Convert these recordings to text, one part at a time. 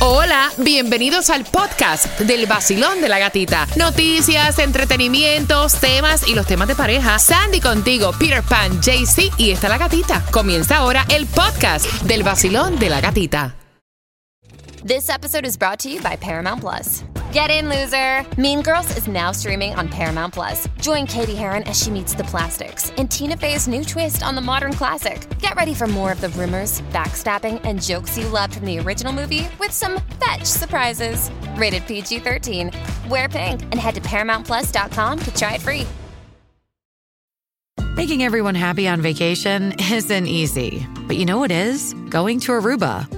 Hola, bienvenidos al podcast del vacilón de la gatita. Noticias, entretenimientos, temas y los temas de pareja. Sandy contigo, Peter Pan, JC y está la gatita. Comienza ahora el podcast del vacilón de la gatita. This episode is brought to you by Paramount Plus. Get in, loser! Mean Girls is now streaming on Paramount Plus. Join Katie Heron as she meets the plastics in Tina Fey's new twist on the modern classic. Get ready for more of the rumors, backstabbing, and jokes you loved from the original movie with some fetch surprises. Rated PG 13. Wear pink and head to ParamountPlus.com to try it free. Making everyone happy on vacation isn't easy, but you know what is? Going to Aruba.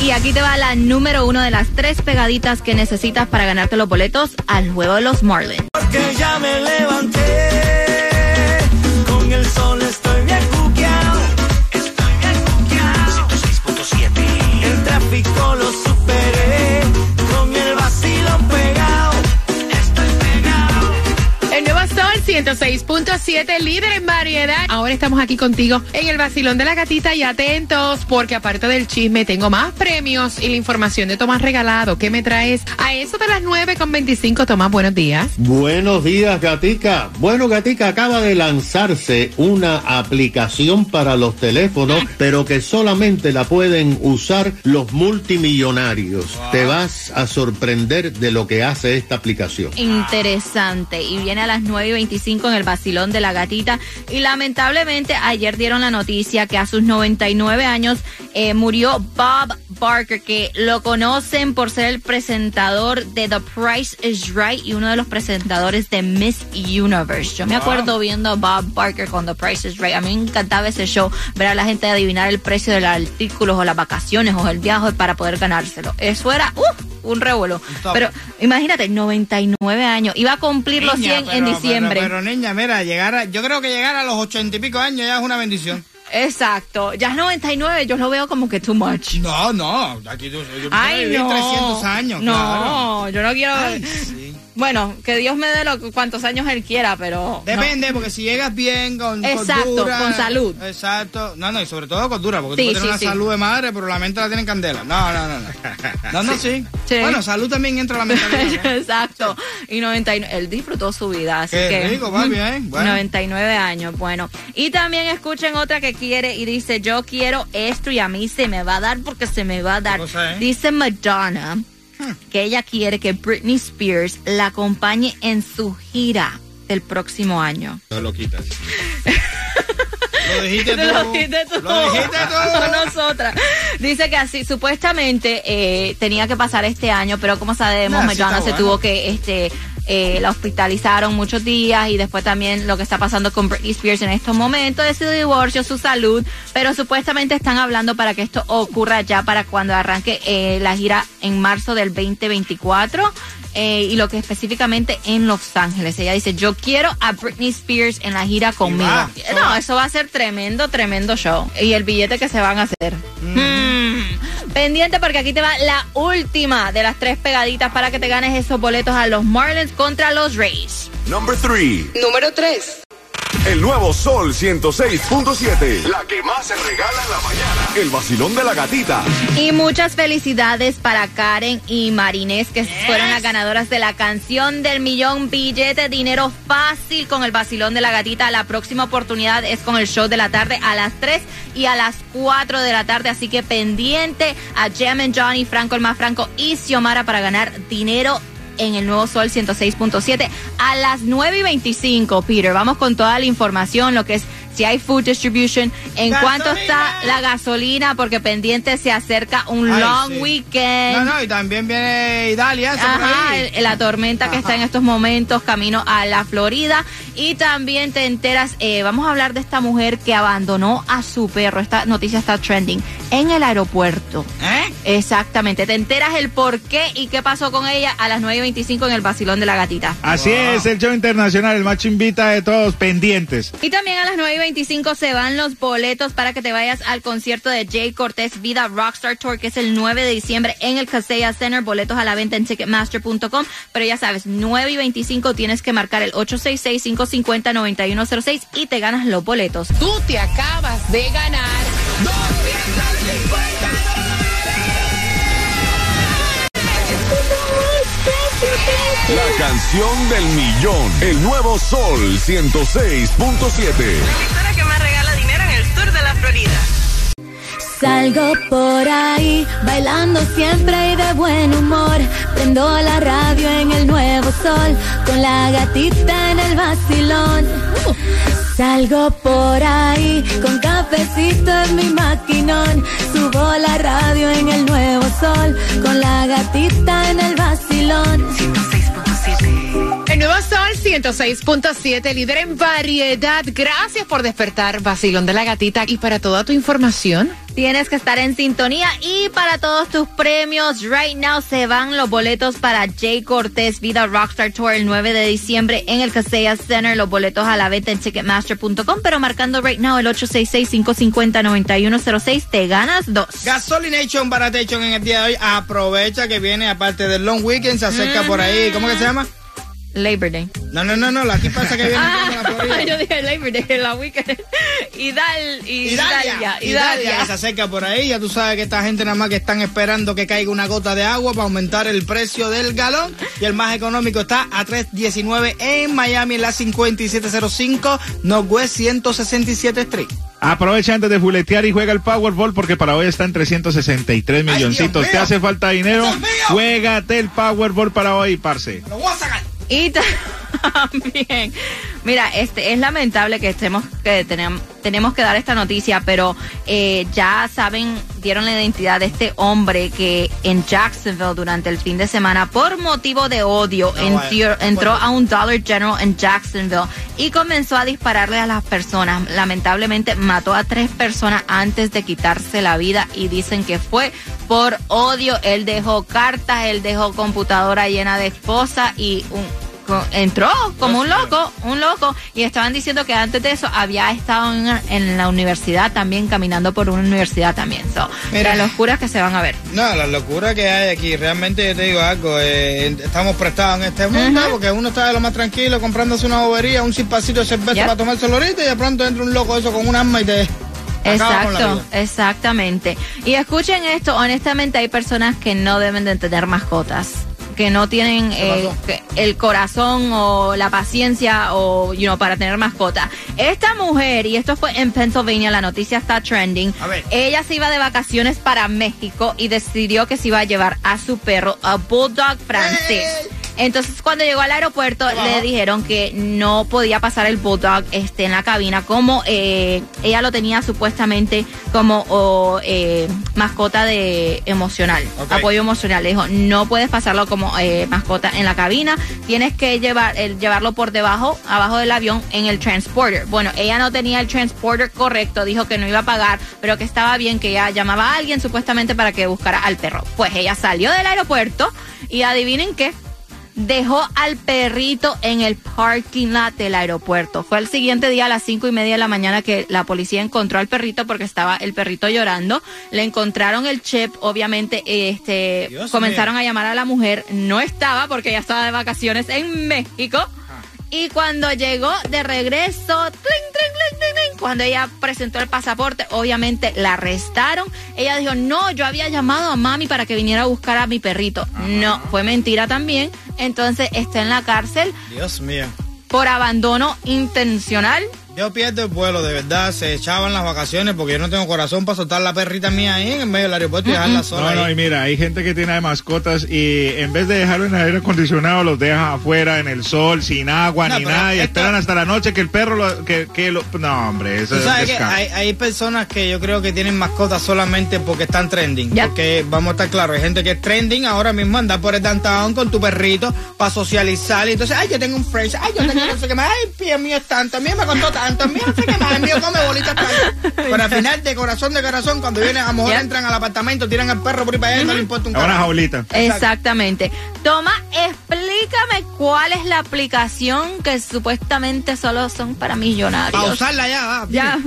Y aquí te va la número uno de las tres pegaditas que necesitas para ganarte los boletos al juego de los Marlins. Porque ya me levanté, con el sol estoy 106.7, líder en variedad. Ahora estamos aquí contigo en el vacilón de la gatita y atentos porque aparte del chisme tengo más premios y la información de Tomás Regalado. ¿Qué me traes? A eso de las 9.25, Tomás, buenos días. Buenos días, gatica. Bueno, gatica, acaba de lanzarse una aplicación para los teléfonos, ah. pero que solamente la pueden usar los multimillonarios. Te vas a sorprender de lo que hace esta aplicación. Interesante. Y viene a las 9.25 2005 en el Basilón de la Gatita. Y lamentablemente ayer dieron la noticia que a sus 99 años eh, murió Bob Barker, que lo conocen por ser el presentador de The Price is Right y uno de los presentadores de Miss Universe. Yo me acuerdo viendo a Bob Barker con The Price is Right. A mí me encantaba ese show, ver a la gente adivinar el precio de los artículos o las vacaciones o el viaje para poder ganárselo. Eso era... Uh, un revuelo. Pero imagínate, 99 años. Iba a cumplir los 100 Niña, en diciembre. Pero, pero, niña, mira, llegar a- yo creo que llegar a los ochenta y pico años ya es una bendición. Exacto. Ya es 99, yo lo veo como que too much. No, no, aquí tú, yo Ay, no. 300 años. No, claro. yo no quiero. Ay, sí. Bueno, que Dios me dé lo, cuantos años Él quiera, pero. no. Depende, porque si llegas bien, con Exacto, con salud. Exacto. No, no, y sobre todo con dura, porque Sí, tú puedes tener sí, una salud de madre, pero la mente la tienen candela. No, no, no. No, no, no sí. Sí. Bueno, salud también entra a la mentalidad. ¿no? Exacto. Y 99, él disfrutó su vida, así Qué que. rico, va bien, bueno. 99 años, bueno. Y también escuchen otra que quiere y dice, yo quiero esto y a mí se me va a dar porque se me va a dar. Dice Madonna que ella quiere que Britney Spears la acompañe en su gira del próximo año. No lo quitas. Lo dijiste tú. Lo dijiste tú. Lo dijiste tú. No nosotras. Dice que así, supuestamente eh, tenía que pasar este año, pero como sabemos, Ah, sí Madonna se bueno. tuvo que, este, eh, la hospitalizaron muchos días y después también lo que está pasando con Britney Spears en estos momentos de su divorcio, su salud, pero supuestamente están hablando para que esto ocurra ya para cuando arranque eh, la gira en marzo del 2024. eh, y lo que específicamente en Los Ángeles. Ella dice, yo quiero a Britney Spears en la gira conmigo. va, no, va. eso va a ser tremendo, tremendo show. Y el billete que se van a hacer. Mm. Pendiente porque aquí te va la última de las tres pegaditas para que te ganes esos boletos a los Marlins contra los Rays. Number 3. Número 3. El nuevo Sol 106.7. La que más se regala en la mañana. El vacilón de la gatita. Y muchas felicidades para Karen y Marinés, que fueron las ganadoras de la canción del millón billete, dinero fácil con el vacilón de la gatita. La próxima oportunidad es con el show de la tarde a las 3 y a las 4 de la tarde. Así que pendiente a Jem and Johnny, Franco el más Franco y Xiomara para ganar dinero en el nuevo Sol 106.7 a las 9 y 25, Peter. Vamos con toda la información, lo que es si hay food distribution, en Gasolina. cuánto está la gasolina, porque pendiente se acerca un Ay, long sí. weekend. No, no, y también viene por Ajá, el- la tormenta que está en estos momentos camino a la Florida. Y también te enteras, eh, vamos a hablar de esta mujer que abandonó a su perro. Esta noticia está trending. en el aeropuerto. ¿Eh? Exactamente, te enteras el por qué y qué pasó con ella a las 9.25 en el Vacilón de la Gatita. Así es, el show internacional, el macho invita de todos pendientes. Y también a las 9.25 se van los boletos para que te vayas al concierto de Jay Cortés Vida Rockstar Tour, que es el 9 de diciembre en el Casella Center. Boletos a la venta en Ticketmaster.com. Pero ya sabes, 9 y 25 tienes que marcar el 866-550-9106 y te ganas los boletos. Tú te acabas de ganar. La canción del millón. El nuevo Sol 106.7. emisora que más regala dinero en el sur de la Florida. Salgo por ahí, bailando siempre y de buen humor. Prendo la radio en el nuevo sol, con la gatita en el vacilón. Salgo por ahí, con cafecito en mi maquinón. Subo la radio en el nuevo sol, con la gatita en el vacilón. El nuevo Sol 106.7, líder en variedad. Gracias por despertar, Basilón de la Gatita. Y para toda tu información, Tienes que estar en sintonía y para todos tus premios, right now se van los boletos para Jay Cortés Vida Rockstar Tour el 9 de diciembre en el Casella Center. Los boletos a la venta en Ticketmaster.com, pero marcando right now el 866-550-9106, te ganas dos. Gasolination Baratation en el día de hoy. Aprovecha que viene, aparte del long weekend, se acerca por ahí. ¿Cómo que se llama? Labor Day. No, no, no, no, la tipa esa que viene aquí en la Ah, Florida. yo dije Labor Day, la weekend. Idal, Idalia, Idalia, Idalia, que se acerca por ahí. Ya tú sabes que esta gente nada más que están esperando que caiga una gota de agua para aumentar el precio del galón. Y el más económico está a 3.19 en Miami, en la 5705 Northwest 167 Street. Aprovecha antes de fuletear y juega el Powerball porque para hoy está en 363 milloncitos. ¿Te hace falta dinero? Juégate el Powerball para hoy, parce. Lo voy a sacar. Y también, mira, este es lamentable que estemos que tenemos tenemos que dar esta noticia, pero eh, ya saben, dieron la identidad de este hombre que en Jacksonville durante el fin de semana, por motivo de odio, No, entró, vaya. entró a un Dollar General en Jacksonville y comenzó a dispararle a las personas. Lamentablemente mató a tres personas antes de quitarse la vida y dicen que fue por odio. Él dejó cartas, él dejó computadora llena de esposas y un entró como un loco, un loco, y estaban diciendo que antes de eso había estado en, en la universidad también, caminando por una universidad también. So, Mira. las locuras que se van a ver. No, la locura que hay aquí, realmente yo te digo algo, eh, estamos prestados en este mundo porque uno está de lo más tranquilo comprándose una bobería, un cispacito de cerveza Yep. para tomárselo ahorita y de pronto entra un loco eso con un arma y te Exacto, exactamente. Y escuchen esto, honestamente hay personas que no deben de tener mascotas, que no tienen eh, el corazón o la paciencia o, you know, para tener mascota. Esta mujer, y esto fue en Pennsylvania, la noticia está trending, ella se iba de vacaciones para México y decidió que se iba a llevar a su perro, a Bulldog francés. Entonces cuando llegó al aeropuerto le dijeron que no podía pasar el bulldog este, en la cabina como eh, ella lo tenía supuestamente como eh, mascota de emocional, apoyo emocional. Le dijo no puedes pasarlo como eh, mascota en la cabina, tienes que llevar llevarlo por debajo, abajo del avión en el transporter. Bueno, ella no tenía el transporter correcto, dijo que no iba a pagar, pero que estaba bien que ella llamaba a alguien supuestamente para que buscara al perro. Pues ella salió del aeropuerto y adivinen qué dejó al perrito en el parking lot del aeropuerto. Fue el siguiente día a las cinco y media de la mañana que la policía encontró al perrito porque estaba el perrito llorando. Le encontraron el chip, obviamente, este, Dios comenzaron mío. a llamar a la mujer. No estaba porque ella estaba de vacaciones en México. Y cuando llegó de regreso, tling, tling, tling, tling, tling, cuando ella presentó el pasaporte, obviamente la arrestaron. Ella dijo, no, yo había llamado a mami para que viniera a buscar a mi perrito. No, fue mentira también. Entonces está en la cárcel Dios mío. por abandono intencional. Yo pierdo el vuelo, de verdad, se echaban las vacaciones porque yo no tengo corazón para soltar la perrita mía ahí en medio del aeropuerto y dejarla sola. No, no, ahí. y mira, hay gente que tiene mascotas y en vez de dejarlo en el aire acondicionado, los deja afuera en el sol, sin agua No, ni nada, y esto- esperan hasta la noche que el perro lo, que, que lo, no, hombre, eso Tú es sabes que descaro. hay, hay personas que yo creo que tienen mascotas solamente porque están trending. Yep. Porque vamos a estar claros, hay gente que es trending ahora mismo anda por el downtown con tu perrito para socializar. Y entonces, ay, yo tengo un French, ay, yo tengo no sé qué más, ay, pie mío es tanto, a mí me costó tanto. Tanto, mira, no sé qué más, el mío come bolitas tanto. Pero al final, de corazón de corazón, cuando vienen, a lo mejor entran al apartamento, tiran al perro por ahí para allá y no le importa un Ahora carajo. jaulita. Exactamente. Toma, explícame cuál es la aplicación que supuestamente solo son para millonarios. A usarla ya, va. Ya,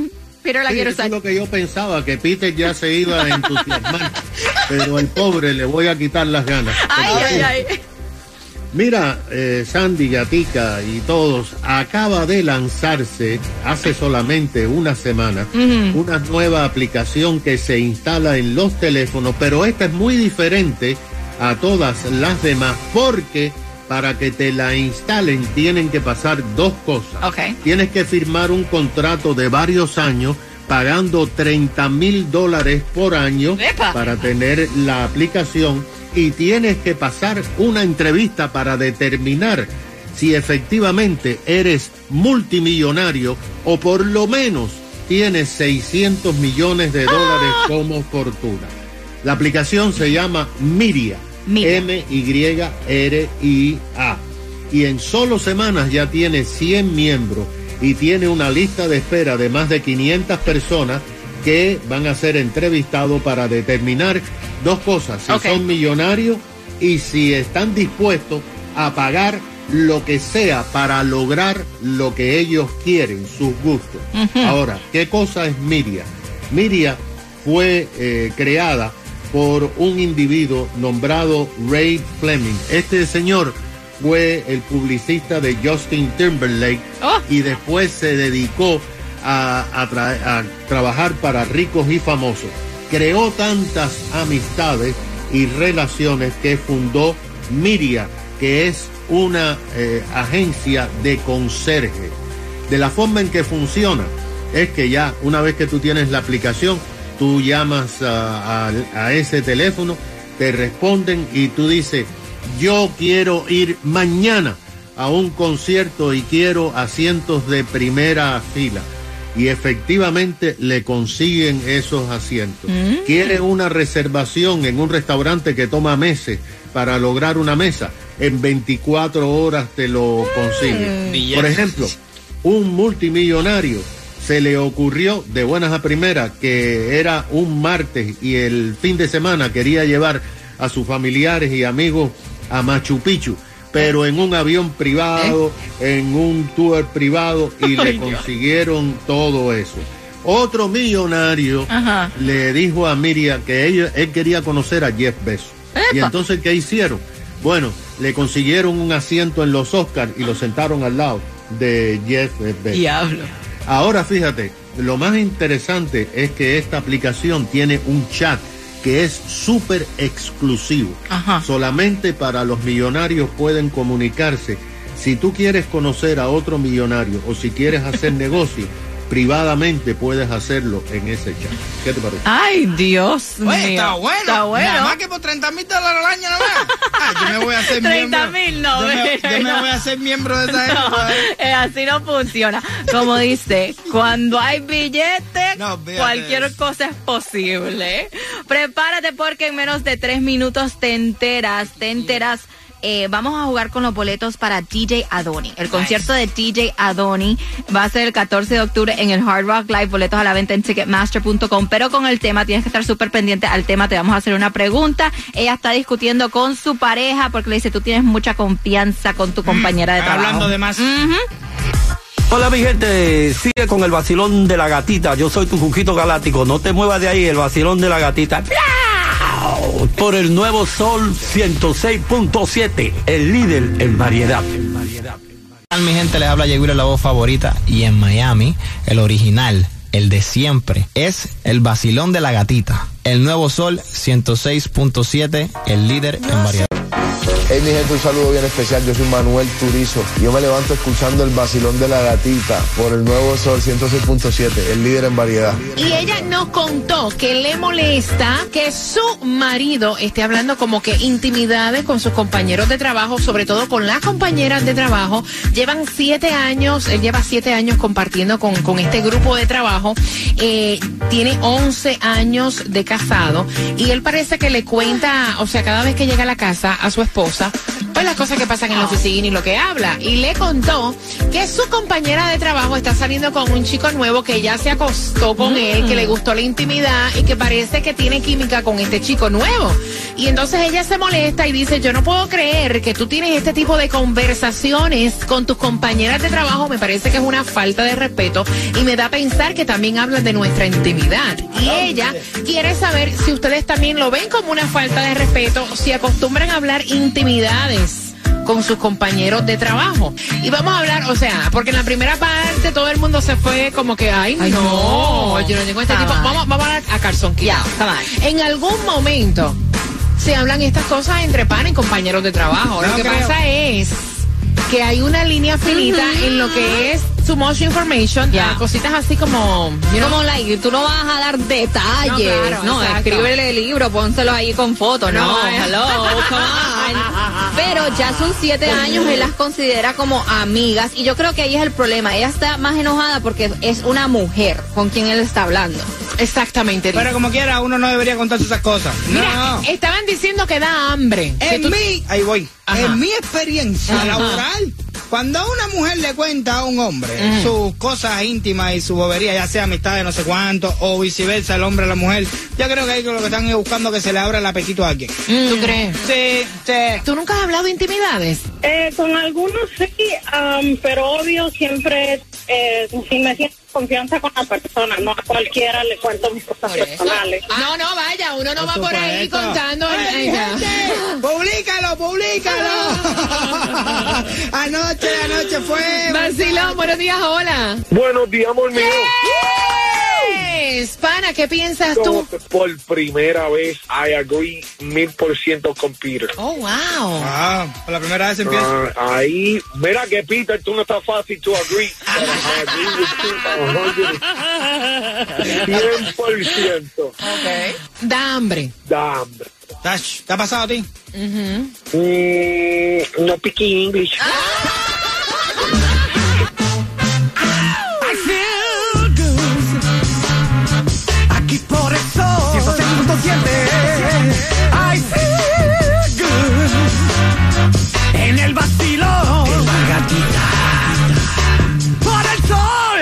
pero la Sí, quiero eso usar. es lo que yo pensaba, que Peter ya se iba a entusiasmar, pero el pobre le voy a quitar las ganas. Ay, ay, ay. Mira, eh, Sandy, Gatica y todos, acaba de lanzarse hace solamente una semana una nueva aplicación que se instala en los teléfonos, pero esta es muy diferente a todas las demás porque para que te la instalen tienen que pasar dos cosas. Ok. Tienes que firmar un contrato de varios años pagando 30 mil dólares por año ¡Epa! para tener la aplicación y tienes que pasar una entrevista para determinar si efectivamente eres multimillonario o por lo menos tienes 600 millones de dólares como fortuna. La aplicación se llama. Miria. M-Y-R-I-A. Y en solo semanas ya tiene 100 miembros y tiene una lista de espera de más de 500 personas que van a ser entrevistados para determinar dos cosas, si son millonarios y si están dispuestos a pagar lo que sea para lograr lo que ellos quieren, sus gustos. Ahora, ¿qué cosa es Miria? Miria fue eh, creada por un individuo nombrado Ray Fleming. Este señor fue el publicista de Justin Timberlake Oh. y después se dedicó a, a tra- a trabajar para ricos y famosos. Creó tantas amistades y relaciones que fundó Miria, que es una eh, agencia de conserje. De la forma en que funciona es que ya una vez que tú tienes la aplicación, tú llamas a, a- a ese teléfono, te responden y tú dices, yo quiero ir mañana a un concierto y quiero asientos de primera fila. Y efectivamente le consiguen esos asientos. Quiere una reservación en un restaurante que toma meses para lograr una mesa. En 24 horas te lo consigue. Billetes. Por ejemplo, un multimillonario se le ocurrió de buenas a primeras que era un martes y el fin de semana quería llevar a sus familiares y amigos a Machu Picchu, pero en un avión privado, en un tour privado y le consiguieron todo eso. Otro millonario Ajá. le dijo a Miriam que ella, él quería conocer a Jeff Bezos. Y entonces, ¿qué hicieron? Bueno, le consiguieron un asiento en los Oscars y lo sentaron al lado de Jeff Bezos. Diablo. Ahora fíjate, lo más interesante es que esta aplicación tiene un chat que es súper exclusivo. Ajá. Solamente para los millonarios pueden comunicarse. Si tú quieres conocer a otro millonario o si quieres hacer negocio, privadamente puedes hacerlo en ese chat. ¿Qué te parece? Ay, Dios mío. Oye, está bueno. Está Nada bueno. más que por 30 mil dólares al año nada más. Ah, yo me voy a hacer 30 miembro. mil, no, Yo me, yo me no. voy a hacer miembro de esa No. ¿eh? así no funciona. Como dice, cuando hay billete, No, olvídate de cualquier cosa es posible. Prepárate porque en menos de tres minutos te enteras, te enteras. Eh, vamos a jugar con los boletos para DJ Adoni. El concierto de DJ Adoni va a ser el 14 de octubre en el Hard Rock Live. Boletos a la venta en ticketmaster.com. Pero con el tema tienes que estar súper pendiente al tema. Te vamos a hacer una pregunta. Ella está discutiendo con su pareja porque le dice tú tienes mucha confianza con tu compañera de Está trabajo. hablando de más. Hola mi gente, sigue con el vacilón de la gatita. Yo soy tu Juquito Galáctico. No te muevas de ahí, el vacilón de la gatita. Por el nuevo Sol 106.7, el líder en variedad. Mi gente les habla Yeguira, la voz favorita. Y en Miami, el original, el de siempre, es el vacilón de la gatita. El nuevo sol 106.7, el líder en variedad. Hey mi gente, un saludo bien especial. Yo soy Manuel Turizo. Yo me levanto escuchando el vacilón de la gatita por el nuevo Sol 106.7, el líder en variedad. Y ella nos contó que le molesta que su marido esté hablando como que intimidades con sus compañeros de trabajo, sobre todo con las compañeras de trabajo. Llevan siete años, él lleva siete años compartiendo con, con este grupo de trabajo. Eh, tiene 11 años de casado y él parece que le cuenta, o sea, cada vez que llega a la casa a su esposa, pues las cosas que pasan en la oficina y lo que habla. Y le contó que su compañera de trabajo está saliendo con un chico nuevo que ya se acostó con él, que le gustó la intimidad y que parece que tiene química con este chico nuevo. Y entonces ella se molesta y dice, yo no puedo creer que tú tienes este tipo de conversaciones con tus compañeras de trabajo, me parece que es una falta de respeto y me da a pensar que también hablan de nuestra intimidad. Y ella quiere saber si ustedes también lo ven como una falta de respeto, si acostumbran a hablar intimidades con sus compañeros de trabajo. Y vamos a hablar, o sea, porque en la primera parte todo el mundo se fue como que, ay, Ay, no, no. yo no tengo este tipo. Vamos, vamos a hablar a Carson. Yeah. En algún momento se hablan estas cosas entre pan y compañeros de trabajo. No lo que creo. pasa es que hay una línea finita en lo que es too much information, Ya. a cositas así como, you know, Como like, tú no vas a dar detalles, No, claro, no, escríbele el libro, pónselo ahí con fotos, no, No, eh. hello, come on. Pero ya son siete años, él las considera como amigas y yo creo que ahí es el problema, ella está más enojada porque es una mujer con quien él está hablando. exactamente. Pero como quiera, uno no debería contarse esas cosas. Mira, no. estaban diciendo que da hambre. En tú- mi, ahí voy, Ajá. en mi experiencia Ajá. laboral, cuando a una mujer le cuenta a un hombre sus cosas íntimas y su bobería, ya sea amistad de no sé cuánto, o viceversa, el hombre a la mujer, yo creo que ahí lo que están es buscando que se le abra el apetito a alguien. ¿Tú crees? Sí, sí. ¿Tú nunca has hablado de intimidades? Eh, con algunos sí, am, pero obvio siempre, eh, si me siento confianza con la persona, no a cualquiera le cuento mis cosas personales. No, no, vaya, uno no Por va por ahí contando. ¡Ay, gente! ¡Públicalo, públicalo! anoche, anoche fue... Vacilón, buenos días, hola. Buenos días, amor mío. Yes, Pana, ¿qué piensas tú? Por primera vez, I agree mil por ciento con Peter. Oh, wow. Ah, por la primera vez empieza. Ah, ahí, mira que Peter, tú no estás fácil to agree. you a hundred- 100%. Da hambre. Da hambre. Tash, ¿Te ha pasado a ti? Mm, no picky English. I 106.7 I feel good En el vacilón. En la gatita. Por el sol.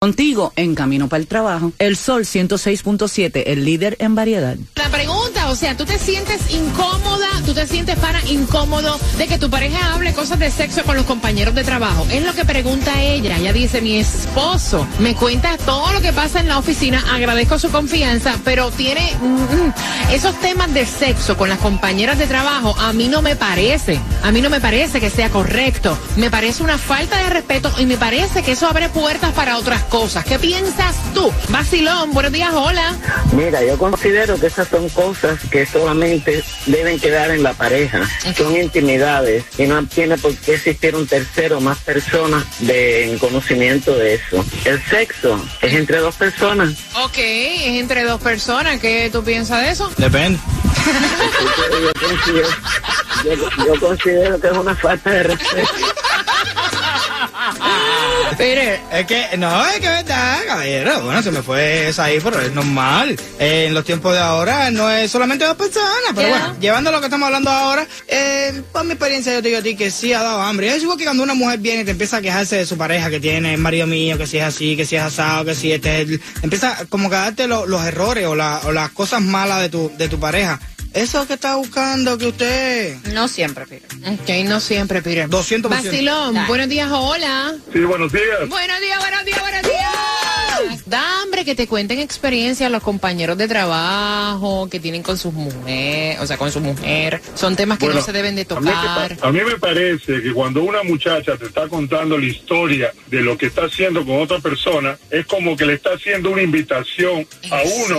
Contigo, en camino para el trabajo, el Sol 106.7, el líder en variedad. La pregunta, o sea, ¿tú te sientes incómoda, tú te sientes para incómodo de que tu pareja hable cosas de sexo con los compañeros de trabajo? Es lo que pregunta ella. Ella dice, mi esposo me cuenta todo lo que pasa en la oficina, agradezco su confianza, pero tiene mm, mm, esos temas de sexo con las compañeras de trabajo, a mí no me parece, a mí no me parece que sea correcto, me parece una falta de respeto y me parece que eso abre puertas para otras cosas. ¿Qué piensas tú? Vacilón, buenos días, hola. Mira, yo considero que esas son cosas que solamente deben quedar en la pareja. Son intimidades y no tiene por qué existir un tercero, más personas de en conocimiento de eso. El sexo es entre dos personas. Ok, es entre dos personas. ¿Qué tú piensas de eso? Depende. Yo considero, yo- yo considero que es una falta de respeto. Es que, no, es que es verdad, caballero. Bueno, se me fue esa ahí, pero es normal. Eh, en los tiempos de ahora no es solamente dos personas, pero Yeah. bueno, llevando lo que estamos hablando ahora, eh, por mi experiencia yo te digo a ti que sí ha dado hambre. Es igual que cuando una mujer viene y te empieza a quejarse de su pareja que tiene, el marido mío, que si es así, que si es asado, que si este es el- Empieza como que a darte lo- los errores o, la- o las cosas malas de tu, de tu pareja. Eso que está buscando que usted... No siempre, Peter. Ok, no siempre, Peter. 200%. Vacilón, Dale. buenos días, hola. Sí, buenos días. Buenos días, buenos días, buenos días. Da hambre que te cuenten experiencias los compañeros de trabajo que tienen con sus mujeres, o sea, con su mujer. Son temas que Bueno, no se deben de tocar. a mí me parece que cuando una muchacha te está contando la historia de lo que está haciendo con otra persona, es como que le está haciendo una invitación a uno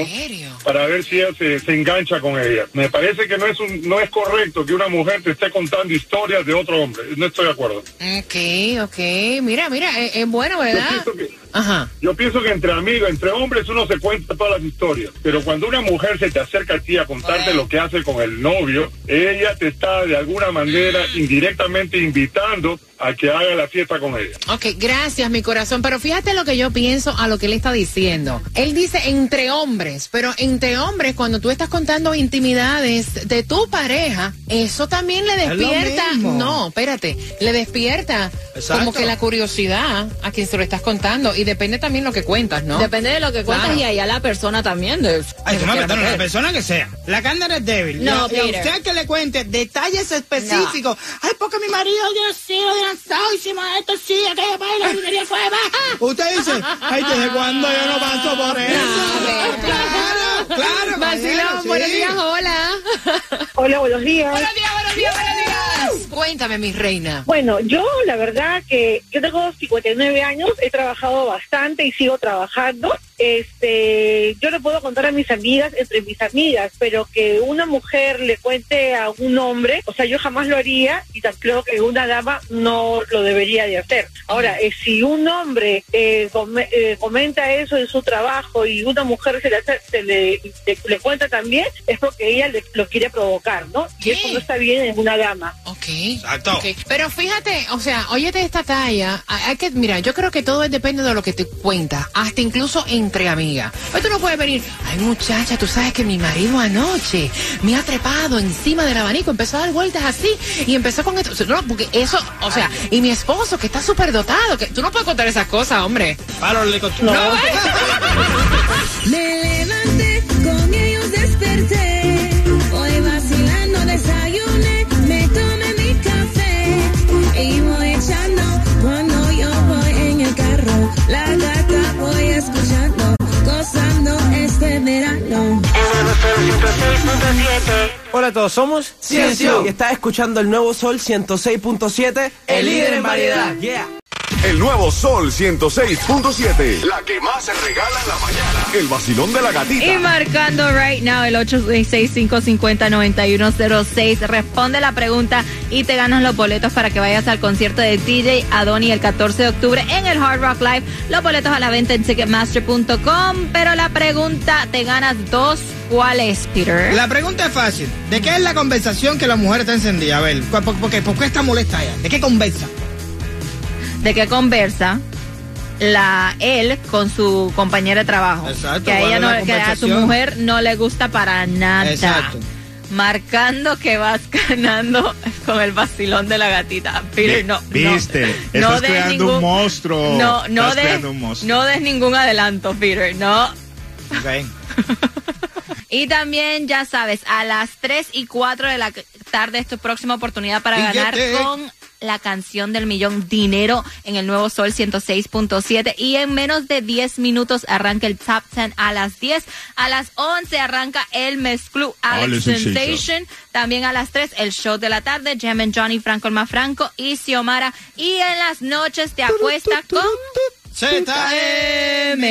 para ver si ella se, se engancha con ella. Me parece que no es un, no es correcto que una mujer te esté contando historias de otro hombre. No estoy de acuerdo. Ok, ok. Mira, mira, es, es bueno, Yo ¿verdad? que, Ajá. Yo pienso que entre amigos, entre hombres, uno se cuenta todas las historias. Pero cuando una mujer se te acerca a ti a contarte lo que hace con el novio, ella te está de alguna manera indirectamente invitando a que haga la fiesta con ella. Ok, gracias, mi corazón. Pero fíjate lo que yo pienso a lo que él está diciendo. Él dice entre hombres, pero entre hombres, cuando tú estás contando intimidades de tu pareja, eso también le despierta. No, espérate, le despierta Exacto. como que la curiosidad a quien se lo estás contando. Y depende también lo que cuentas, ¿no? Depende de lo que cuentas Claro. y ahí a la persona también. De, Ay, de no, no, la persona que sea. La cándara es débil. No, y a, y a usted que le cuente detalles específicos. Ay, porque mi marido dio sí, lo de lanzado, hicimos esto, sí, aquella para la minería fue baja. Usted dice, ay, ¿desde cuándo yo no paso por eso? claro, claro. Vacilón, caballero, buenos sí. días, hola. Hola, buenos días. Buenos días, buenos días, buenos días. Cuéntame, mi reina. Bueno, yo la verdad que yo tengo 59 años, he trabajado bastante y sigo trabajando. Este, yo le puedo contar a mis amigas, entre mis amigas, pero que una mujer le cuente a un hombre, o sea, yo jamás lo haría y tan creo que una dama no lo debería de hacer. Ahora, eh, si un hombre eh, come- eh, comenta eso en su trabajo y una mujer se le, hace- se le, le- le cuenta también, es porque ella le- lo quiere provocar, ¿no? Y eso no está bien en una dama. Ok. Exacto. Pero fíjate, o sea, óyete esta talla. Hay que, mira, yo creo que todo depende de lo que te cuentas, hasta incluso entre amigas. Pues tú no puedes venir, ay muchacha, tú sabes que mi marido anoche me ha trepado encima del abanico, empezó a dar vueltas así y empezó con esto. No, porque eso, o sea, y mi esposo que está súper dotado, que tú no puedes contar esas cosas, hombre. Palo, le costó. No, verano. Hola a todos, somos Ciencio. y estás escuchando el nuevo Sol 106.7, El líder en variedad. Yeah. El nuevo Sol 106.7. La que más se regala en la mañana. El vacilón de la gatita. Y marcando right now el 866-550-9106. Responde la pregunta y te ganas los boletos para que vayas al concierto de DJ Adoni el 14 de octubre en el Hard Rock Live. Los boletos a la venta en ticketmaster.com. Pero la pregunta, te ganas dos. ¿Cuál es, Peter? La pregunta es fácil. ¿De qué es la conversación que la mujer está encendida? A ver, ¿por, por qué, ¿por qué está molesta ella? ¿De qué conversa? De qué conversa la él con su compañera de trabajo. Exacto, que a ¿cuál ella no, que a su mujer no le gusta para nada. Exacto. Marcando que vas ganando con el vacilón de la gatita. Peter, no. Viste, no, estás des creando ningún- un monstruo. No, no Estás des, creando un monstruo. no des ningún adelanto, Peter. No. Ok. Y también, ya sabes, a las 3 y 4 de la tarde es tu próxima oportunidad para ganar con la canción del millón dinero en el nuevo Sol 106.7 y en menos de 10 minutos arranca el Top 10 a las 10, a las 11 arranca el Mezclú Alex Alex Sensation. También a las 3 el show de la tarde, Jem and Johnny, Franco el más Franco y Xiomara. Y en las noches te acuesta con ZM.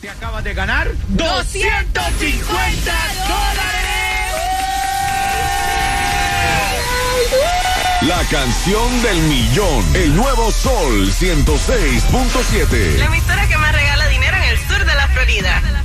Te acabas de ganar 250 La canción del millón. El nuevo Sol 106.7. La emisora que más regala dinero en el sur de la Florida.